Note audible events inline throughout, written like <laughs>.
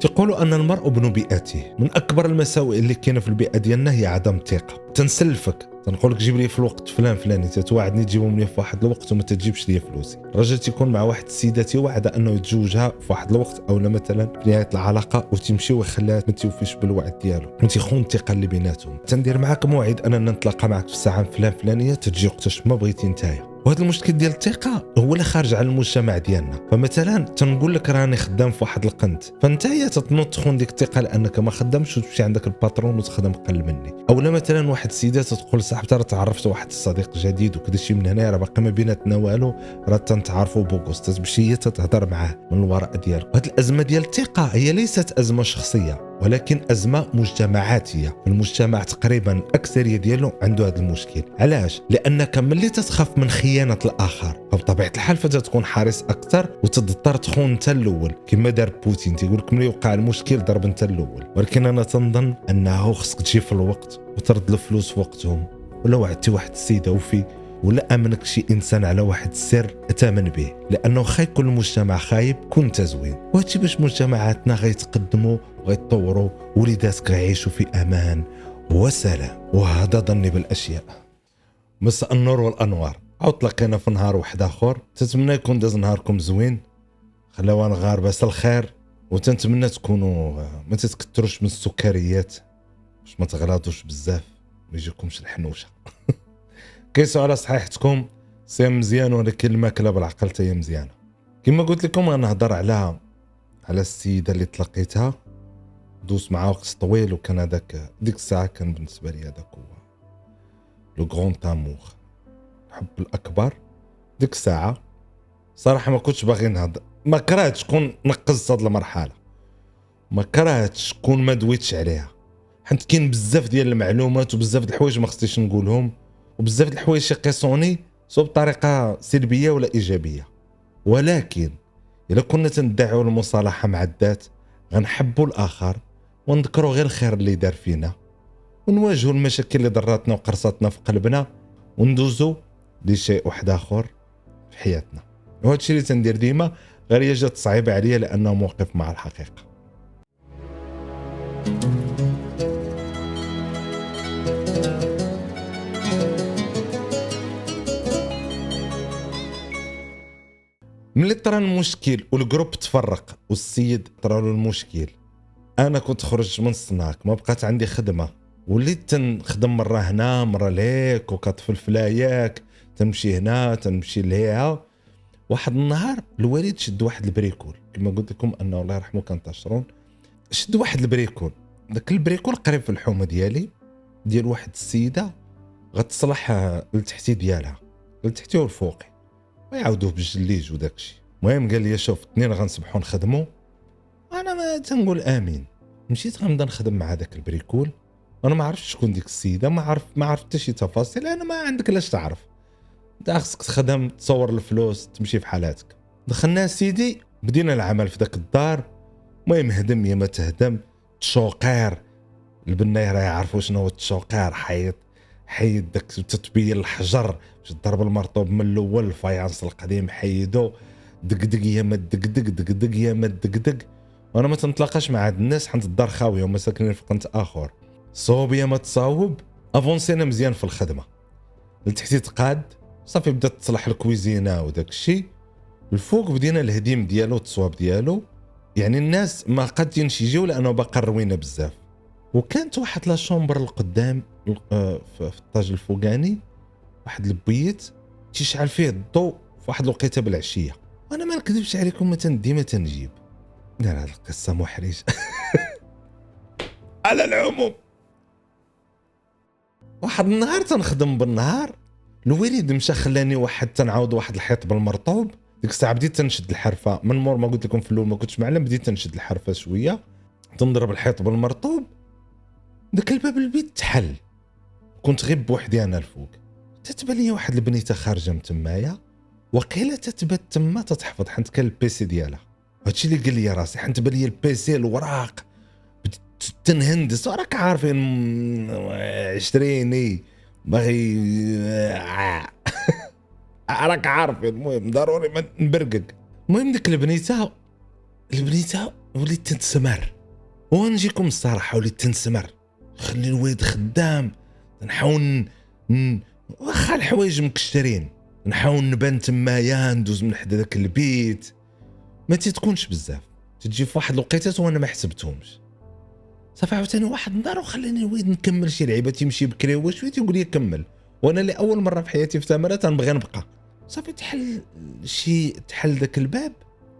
تقولوا أن المرء ابن بيئته. من أكبر المساوئ اللي كاينة في البيئة ديالنا هي عدم الثقة. تنسلفك. تنقول لك جيب لي في الوقت فلان فلاني. تتوعدني تجيبهم لي في واحد الوقت وما تجيبش لي فلوسي. الرجل تيكون مع واحد السيده تيوعد أنه يتزوجها في واحد الوقت أو مثلا في نهاية العلاقة وتمشي ويخليها ما تيوفيش بالوعد ديالو. وتيخون الثقة اللي بيناتهم. تندير معاك موعد أننا نتلاقى معك في الساعة فلان فلانية تجي وقتاش ما بغيتي نتايا. وهذا المشكل ديال الثقة هو اللي خارج على المجتمع ديالنا. فمثلا تنقول لك راني خدام في واحد القنت فأنت هي تتنوض تخون ديك الثقة لأنك ما خدامش وتمشي عندك الباترون وتخدم قل مني. أو لا مثلا واحد السيدة تقول صاحبتي راه تعرفت واحد الصديق جديد وكذا شي من هنا راه باقي ما بيناتنا والو راه تنتعرفوا بوكوس تمشي هي تتهضر معاه من الوراء ديالو هذه الأزمة ديال الثقة هي ليست أزمة شخصية. ولكن أزمة مجتمعاتية المجتمع تقريبا أكثرية ديالو عنده هذا المشكل. علاش؟ لأنك ملي تتخاف من خيانة الآخر فبطبيعة الحال فتتكون حريص أكثر وتضطر تخون أنت الأول. كما دار بوتين تيقول لك ملي وقع المشكل ضرب أنت الأول. ولكن أنا تنظن أنه خصك تجي في الوقت وترد الفلوس في وقتهم. ولا وعدتي واحد السيدة وفي ولا أمنك شي إنسان على واحد السر أتأمن به. لأنه خاي يكون المجتمع خايب كون زوين وهادشي باش مجتمعاتنا غيتقدموا وغيتطوروا وليداتك غيعيشوا في أمان وسلام. وهذا ظني بالاشياء. مساء النور والانوار. عاود تلاقينا في نهار واحد آخر. تتمنى يكون داز نهاركم زوين. خلاوان غاربه الخير. وتنتمنى تكونوا ما تتكثروش من السكريات. باش ما تغلطوش بزاف. ما يجيكمش الحنوشة. <laughs> كيسوا على صحيحتكم؟ صيام مزيان ولكن الماكلة بالعقل تاهي مزيانة. كما قلت لكم غنهضر على على السيدة اللي تلقيتها دوز معاه وقت طويل وكان هذاك ديك الساعة كان بالنسبة لي هذاك هو. لو غران تامور الحب الأكبر. ديك الساعة صراحة ما كنتش باغي نهضر ما كرهتش كون نقزت هاد المرحلة. ما كرهتش كون ما دويتش عليها. حيت كاين بزاف ديال المعلومات وبزاف د الحوايج ما خصنيش نقولهم. وبزاف د الحوايج يقيسوني سواء بطريقة سلبية ولا إيجابية. ولكن إلا كنا تندعوا المصالحه مع الذات غنحبوا الآخر. ونذكروا غير الخير اللي دار فينا. ونواجهوا المشاكل اللي ضراتنا وقرصتنا في قلبنا. وندوزوا لشيء واحد آخر في حياتنا. وهذا الشيء اللي تندير ديما غير هي جات صعيبه عليا لأنه موقف مع الحقيقة. ملي طرا المشكل والجروب تفرق والسيد طرا له المشكل أنا كنت خرجت من الصناك ما بقات عندي خدمة. وليت تنخدم مرة هنا مرة ليك وكطفل فلاياك تمشي هنا تمشي لهيها واحد النهار الوالد شد واحد ال bricole. كما قلت لكم انه الله يرحمه كان tâcheron شد واحد ال bricole. ذاك البريكول قريب في الحومة ديالي ديال واحد السيدة غتصلح لتحتي ديالها لتحتي والفوقي ويعاودوه بالزليج وداك الشيء. المهم قال لي شوف اثنين غنصبحوا نخدموا أنا ما تنقول آمين. مشيت غنبدا نخدم مع هذاك ال bricole. أنا ما عرفتش شكون ديك السيدة ما عرف ما عرفت حتى شي تفاصيل. أنا ما عندك لاش تعرف. انت خصك تخدم تصور الفلوس تمشي في حالاتك. دخلنا سيدي بدينا العمل في ذاك الدار. المهم هدم يا ما تهدم. تشوقير. البنايه راه يعرفوا شنو هو التشوقير. حيط حيد داك تطبيل الحجر. باش ضرب المرطوب من الأول الفايانس القديم حيدو. دق يا ما دق دق يا ما دق وأنا ما تنتلاقاش مع هاد الناس حنت الدار خاوية هما ساكنين في قنت آخر. صوب يا ما تصاوب أفونسينا مزيان في الخدمة. لتحتي تقاد صافي بدات تصلح الكويزينة وداك الشيء. الفوق بدينا الهديم ديالو التصواب ديالو. يعني الناس ما قادينش يجيو لأنه باقا روينة بزاف. وكانت واحد لا شومبر القدام آه، في الطاج الفوقاني. واحد البيت تيشعل فيه الضوء في واحد الوقيتة بالعشية. وأنا ما نكذبش عليكم مثلا ديما تنجيب. لا لا القصة محرجة. <laughs> على العموم. واحد النهار تنخدم بالنهار الوالد مشى خلاني واحد تنعاود واحد الحيط بالمرطوب. ديك الساعة بديت تنشد الحرفة. من مور ما قلت لكم في الأول ما كنتش معلم بديت تنشد الحرفة شوية. تنضرب الحيط بالمرطوب. داك الباب البيت تحل. كنت غير بوحدي أنا الفوق. تتبان لي واحد البنيتة خارجة من تمايا. وقيلة تتبات تما تتحفظ حنت كان البيسي ديالها. هادشي اللي قال لي راسي حنت بان لي البيسي الوراق. تنهندس راك عارفين عشريني. باغي <laughs> راك عارفين المهم ضروري ما نبرقق. المهم ديك البنيتة البنيتة وليت تنسمر. ونجيكم الصراحة وليت تنسمر. خلي الوالد خدام. نحاول واخا الحوايج مكشترين نحاول نبان تمايا ندوز من حدا ذاك البيت. ما تتكونش بزاف. تجي في واحد الوقيتات وأنا ما حسبتهمش. صافي عاوتاني واحد النهار وخلاني الوالد نكمل شي لعيبة تيمشي بكري هو شوية تيقول لي كمل. وأنا لاول مرة في حياتي في تمرة تنبغي نبقى. صافي تحل شي تحل ذاك الباب.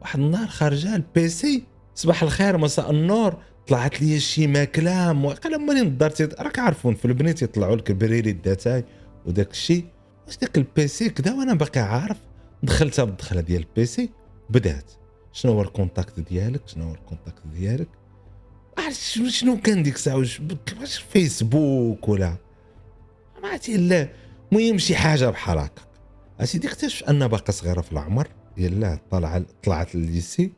واحد النهار خارجة البيسي صباح الخير مساء النور طلعت لي شي ماكلة قال مالين الدار راك عارفون في البنيت يطلعوا لك البريري الداتاي وداك الشيء واش داك البيسي كذا وأنا باقي عارف. دخلتها بالدخله ديال البيسي بدات. شنو هو الكونتاكت ديالك؟ شنو هو الكونتاكت ديالك؟ شنو كان ديك الساعة؟ واش فيسبوك ولا؟ ما عرفتي لا المهم شي حاجة بحال هكا أسيدي اكتشف أن باقا صغيرة في العمر يلا طلع طلعت لليسي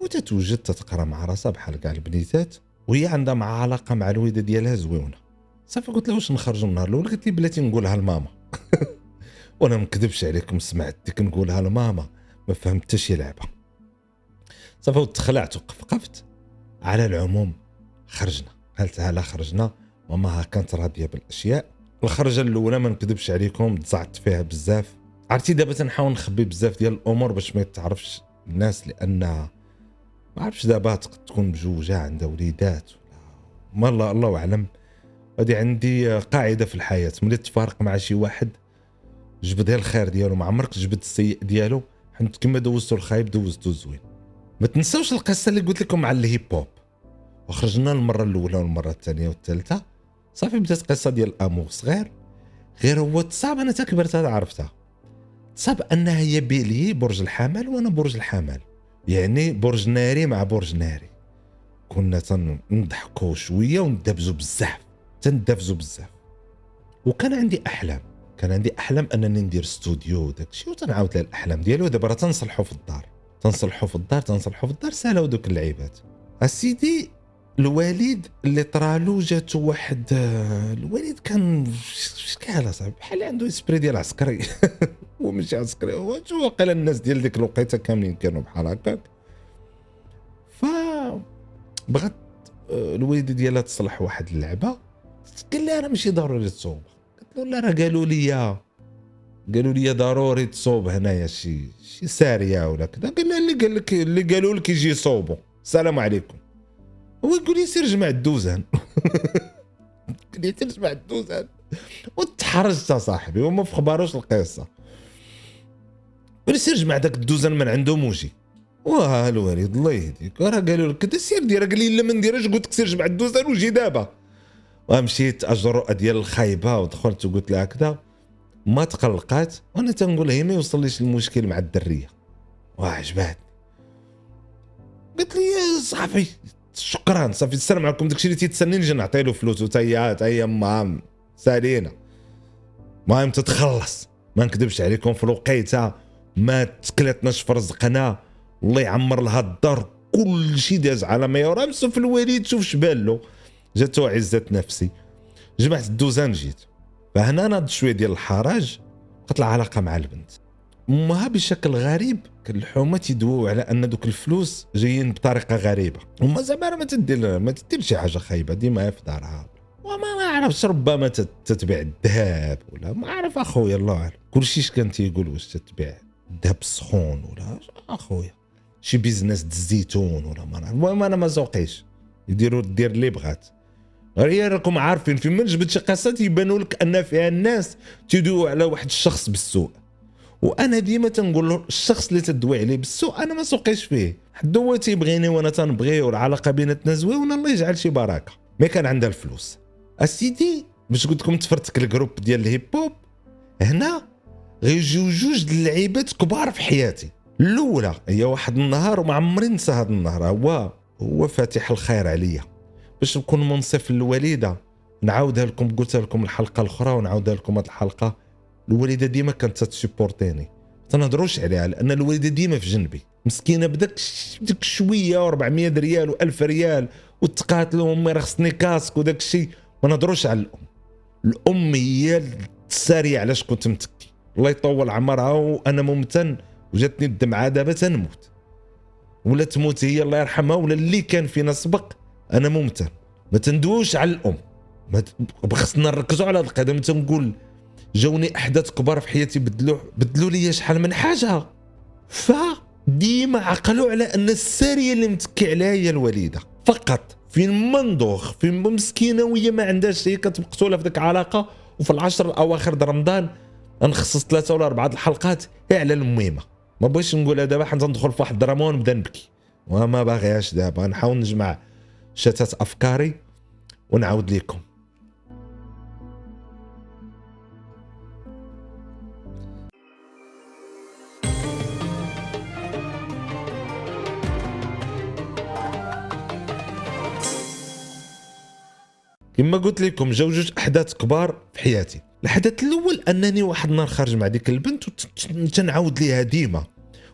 وتتوجد تتقرأ مع راسها بحال كاع البنيتات وهي عندها مع علاقة مع الوالده ديالها زويونة. صافي قلت لها واش نخرجوا النهار الأول؟ قالت لي بلاتي نقولها لماما. <laughs> وأنا ما نكذبش عليكم سمعت ديك نقولها لماما ما فهمت حتى شي لعبة. صافي تخلعت وقفقفت على العموم خرجنا. قالت لا خرجنا. ماما كانت راضية بالأشياء. الخرجة الأولى ما نكذبش عليكم تزعت فيها بزاف. عرفتي دابا تنحاول نخبي بزاف ديال الأمور باش ما يتعرفش الناس لأن ما عرفتش دابا تكون مجوجة عندها وليدات ما الله الله أعلم. هذه عندي قاعدة في الحياة. ملي تفارق مع شي واحد جبد الخير ديالو ما عمرك جبد السيء ديالو حيت كما دوزتو الخايب دوزتو الزوين ما تنساوش القصة اللي قلت لكم على ال hip hop. وخرجنا المرة الأولى والمرة الثانية والثالثة. صافي بدات قصة ديال الأمور صغير. غير هو تصاب أنا تكبرت هذا عرفتها. تصاب أنها هي بيلي برج الحمل وأنا برج الحمل. يعني برج ناري مع برج ناري. كنا تنضحكوا شوية وندبزوا بزاف. تندبزوا بزاف. وكان عندي أحلام. كان عندي أحلام أنني ندير استوديو وداك الشيء وتنعاود لها الاحلام ديالي ودابا راه تنصلحوا في الدار. تنصلحوا في الدار تنصلحوا في الدار سالاو دوك اللعيبات. اسيدي الوالد اللي طرالو جاتو واحد الوالد كان شكال أصاحبي؟ بحال عنده إسبري ديال عسكري. <laughs> هو ماشي عسكري هو قال الناس ديال ديك الوقيتة كاملين كانوا بحال هكاك. ف بغات آه، الوالده ديالها تصلح واحد اللعبة. قال لها راه ماشي ضروري تصوب قالت له لا راه قالوا لي قالوا لي ضروري تصوب هنايا شي شي ساريه ولا كذا قال لها اللي قال لك اللي قالوا لك يجي يصوبوا. السلام عليكم. هو يقول لي سير جمع الدوزان. <laughs> قال لي سير جمع الدوزان. وتحرجت صاحبي وما في خباروش القصة. قال لي سير جمع داك الدوزان من عندهم وجي. واه الوالد الله يهديك. راه قالوا لك كذا سير دير قال لي لا ما نديرهاش. قلت لك سير جمع الدوزان وجي دابا. ومشيت اجرؤ ديال الخايبة ودخلت وقلت لها هكذا ما تقلقات وأنا تنقول هي ما يوصليش المشكل مع الدرية. وعجباتني قلت لي صافي شكرا صافي السلام عليكم داكشي اللي تيتسنى نجي نعطي له فلوس وتا هي هي ما سالينا. المهم تتخلص. ما نكذبش عليكم في الوقيتة ما تكلتناش في رزقنا الله يعمر لها الدار كل شيء داز على ما يرام في الوالد شوف شبان له جاتو عزة نفسي. جمعت الدوزان جيت. فهنا ناض شوية ديال الحرج بقات العلاقه مع البنت. أمها بشكل غريب كان الحومة تيدويو على أن دوك الفلوس جايين بطريقة غريبة. وما زعما ما تدير ما تدير شي حاجة خايبة ديما في دارها. وما ما عرفتش ربما تتبيع الذهب ولا ما عرف أخويا الله أعلم. كلشي إش كان تيقول واش تتبيع الذهب السخون ولا أخويا شي business الزيتون ولا ما نعرف. المهم أنا ما سوقيش. يديروا دير اللي بغات. هي راكم عارفين في من جبت شي قصات يبانوا لك أن فيها الناس تيدويو على واحد الشخص بالسوء. وأنا ديما تنقول له الشخص اللي تدوي عليه بالسوء أنا ما سوقيش فيه. حد هو تيبغيني وأنا تنبغيه والعلاقة بيناتنا زوينة الله يجعل شي بركة. mais كان عندها الفلوس. أسيدي باش قلت لكم تفرتك ال groupe ديال ال hip hop هنا غيجيو جوج اللعيبات كبار في حياتي. الأولى هي واحد النهار وما عمري ننسى هذا النهار. هو هو فاتح الخير عليا. باش نكون منصف للوالده نعاودها لكم قلتها لكم الحلقة الأخرى ونعاودها لكم هذه الحلقة. الوالده ديما كانت تسيبورتيني تنهضروش عليها لأن الوالده ديما في جنبي. مسكينة بداك ديك شوية و400 ريال و1000 ريال وتقاتلوا امي راه خصني كاسك وداك الشيء. ما نهضروش على الأم. الأم هي الساريه علاش كنت متكي. الله يطول عمرها وأنا ممتن وجاتني الدمعة دابا تنموت. ولا تموت هي الله يرحمها ولا اللي كان فينا سبق أنا ممتن. ما تندوش على الأم. ما خصنا نركزوا على هذا القدم تنقول جاوني أحداث كبار في حياتي بدلوا بدلوا لي شحال من حاجة. فديما عقلوا على أن الساريه اللي متكي عليها هي الوالده فقط. فين منضوخ فين مسكينة وهي ما عندهاش هي كتمقتوله في ذيك العلاقه وفي العشر الاواخر د رمضان نخصص ثلاثة ولا أربعة الحلقات على المهمة. ما بغيتش نقولها دابا حنت ندخل في واحد الدراما ونبدا نبكي. وما باغيهاش دابا. نحاول نجمع شتات أفكاري ونعاود لكم. كما قلت لكم جاو جوج أحداث كبار في حياتي. الحدث الأول أنني واحد النهار خارج مع ديك البنت وتنعاود ليها ديما.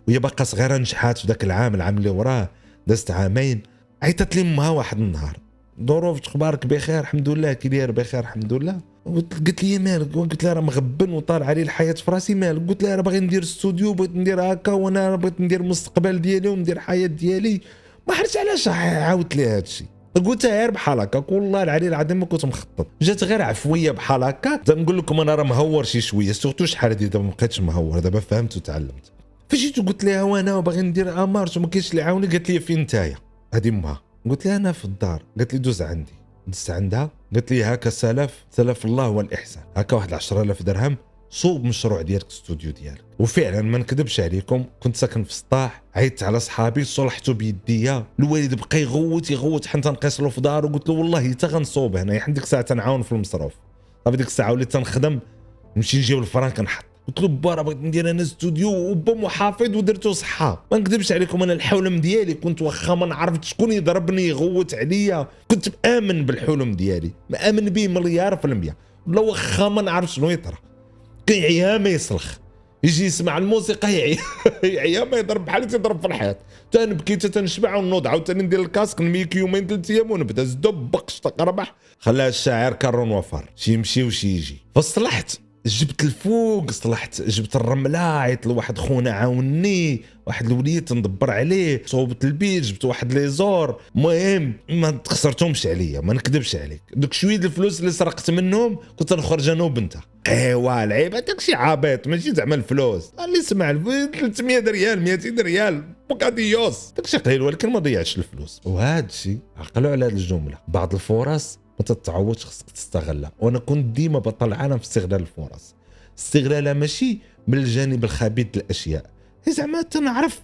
وهي باقا صغيرة نجحات في ذاك العام العام اللي وراه دازت عامين. عيطت لي أمها واحد النهار. ظروف أخبارك بخير الحمد لله كي داير بخير الحمد لله. قلت قلت لي مالك؟ قلت لها راه مغبن وطالع علي الحياة في راسي مالك. قلت لها راه باغي ندير استوديو بغيت ندير هكا وأنا بغيت ندير المستقبل ديالي وندير الحياة ديالي. ما عرفتش علاش عاودت لها الشيء. قلتها غير بحال هكا والله العلي العظيم ما كنت مخطط. جات غير عفوية بحال هكا. تنقول لكم أنا راه متهور شي شوية surtout شحال هادي دابا ما بقيتش متهور دابا فهمت وتعلمت. فجيت وقلت لها وأنا باغي ندير démarche وما كاينش اللي يعاوني قالت لي فين نتايا. هذه أمها. قلت لها أنا في الدار. قالت لي دوز عندي. دزت عندها. قالت لي هكا سلف سلف الله والإحسان. هكا واحد 10000 درهم. صوب مشروع ديالك الاستوديو ديالك. وفعلا ما نكذبش عليكم كنت ساكن في سطاح عيطت على صحابي صلحته بيديا. الوالد بقى يغوت يغوت حتى نقيس له في دار وقلت له والله حتى غنصوب هنا حيت ديك الساعة تنعاون في المصروف. صافي ديك الساعة وليت تنخدم نمشي نجيب الفران كنحط با راه بغيت ندير أنا استوديو وبا محافظ ودرتو صحة. ما نكذبش عليكم أنا الحلم ديالي كنت واخا ما نعرف شكون يضربني يغوت عليا. كنت مآمن بالحلم ديالي مآمن به مليار في المية. ولا واخا ما نعرف شنو يطرى. كيعيا ما يصلخ يجي يسمع الموسيقى يعيا <laughs> يعيا ما يضرب بحال تيضرب في الحيط تنبكي تنشبع ونوض. عاوتاني ندير الكاسك نميك يومين ثلاث أيام ونبدا. زدب بقش تقربح خلاها الشاعر كارون وفر. شي يمشي وشي يجي. فصلحت جبت الفوق صلحت جبت الرمله عيط لواحد خونا عاوني واحد الوليد تندبر عليه صوبت البيت جبت واحد لي زور. المهم ما تخسرتهمش عليا ما نكذبش عليك. دوك شوية الفلوس اللي سرقت منهم كنت نخرج أنا وبنتها. أيوا العيب هذاك شي عبيط ماشي زعما الفلوس. اللي سمع الف- 300 ريال 200 ريال بوكاديوس. داك شي قليل ولكن ما ضيعتش الفلوس. وهذا الشيء عقلوا على هذه الجملة. بعض الفرص تتعوضش خصك تستغلها. وأنا كنت ديما بطل العالم في استغلال الفرص. استغلالها ماشي من الجانب الخبيث للأشياء. زعما تنعرف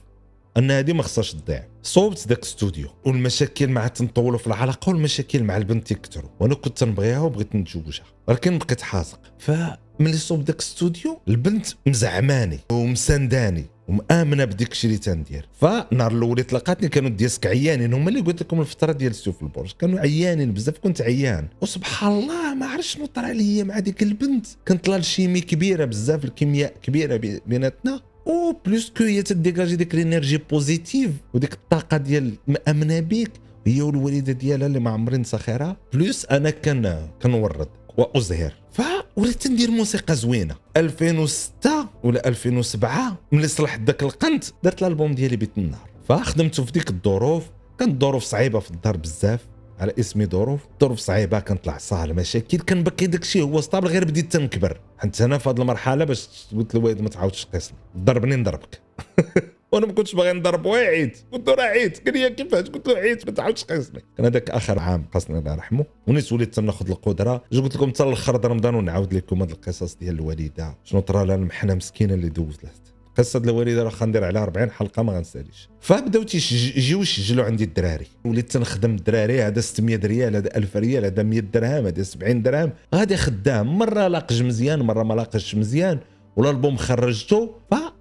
أن هذه ما خصهاش تضيع. صوبت ذاك ستوديو والمشاكل مع تنطولوا في العلاقة والمشاكل مع البنت يكثروا وأنا كنت تنبغيها وبغيت نتزوجها. ولكن بقيت حاسق فملي صوب ذاك ستوديو البنت مزعماني ومسانداني ومآمنة بديك الشيء اللي تندير. فالنهار الأول اللي تلاقاتني كانوا disques عيانين هما اللي قلت لكم الفترة ديال السيو في البرج كانوا عيانين بزاف كنت عيان. وسبحان الله ما عرفتش شنو طرا ليا مع ديك البنت. كانت la chimie كبيرة بزاف الكيمياء كبيرة بي- بيناتنا. en plus que هي ت dégager ديك ال énergie positive وديك الطاقه ديال مامنه بيك هي والوالده ديالها اللي ما عمري نسى خيرها plus أنا كان كنورد وازهر فوليت ندير موسيقى زوينه 2006 ولا 2007 ملي صلحت داك القنت درت الالبوم ديالي بيت النهار فخدمته في ديك الظروف كانت ظروف صعيبه في الدار بزاف على اسمي ظروف ظروف صعيبة كانت العصا المشاكل كان باقي داك الشيء هو stable غير بديت تنكبر. حتى أنا في هذه المرحلة باش قلت للوالد ما تعاودش تقيسني ضربني نضربك. <laughs> وأنا ما كنتش باغي نضرب وعيت قلت له راه عيت قال لي كيفاش؟ قلت له عيت ما تعاودش قيسني كان هذاك آخر عام قاسني الله يرحمه ونيت وليت تناخذ القدرة. جو قلت لكم حتى الآخر رمضان ونعاود لكم هاد القصص ديال الوالدة. شنو طرا لها المحنة مسكينة اللي دوزت قصة الوالدة راه غندير عليها 40 حلقة ما غنساليش. فبداو تيشج- يجيو يسجلوا عندي الدراري. وليت تنخدم الدراري هذا 600 ريال هذا 1000 ريال هذا 100 درهم هذا 70 درهم. غادي خدام مرة لاقش مزيان مرة ما لاقش مزيان. والألبوم خرجته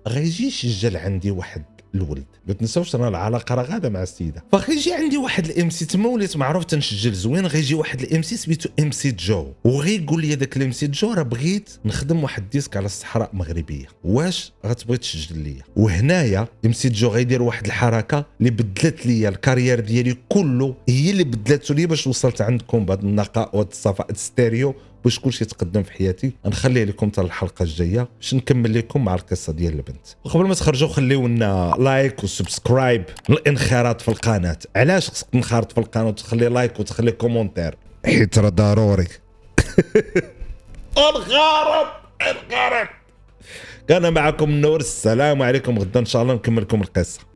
فغيجي يسجل عندي واحد الولد. ما تنساوش أنا العلاقة راه غاده مع السيدة. فغيجي عندي واحد ال MC تما وليت معروف تنسجل زوين غيجي واحد ال MC سميتو MC جو وغيقول لي داك ال MC جو راه بغيت نخدم واحد disque على الصحراء المغربيه واش غتبغي تسجل ليا؟ وهنايا MC جو غيدير واحد الحركة اللي بدلت لي ال carrière ديالي كله هي اللي بدلته لي باش وصلت عندكم بهذا النقاء وهذا الصفاء stéréo باش كلشي يتقدم في حياتي نخليه لكم حتى الحلقة الجاية باش نكمل لكم مع القصة ديال البنت. وقبل ما تخرجوا خليو لنا like و subscribe الانخراط في القناة. علاش خصك تنخرط في القناة وتخلي like وتخلي commentaire؟ حيت راه ضروري. <laughs> الغرب الغرب كان معكم نور السلام عليكم. غدا إن شاء الله نكمل لكم القصة.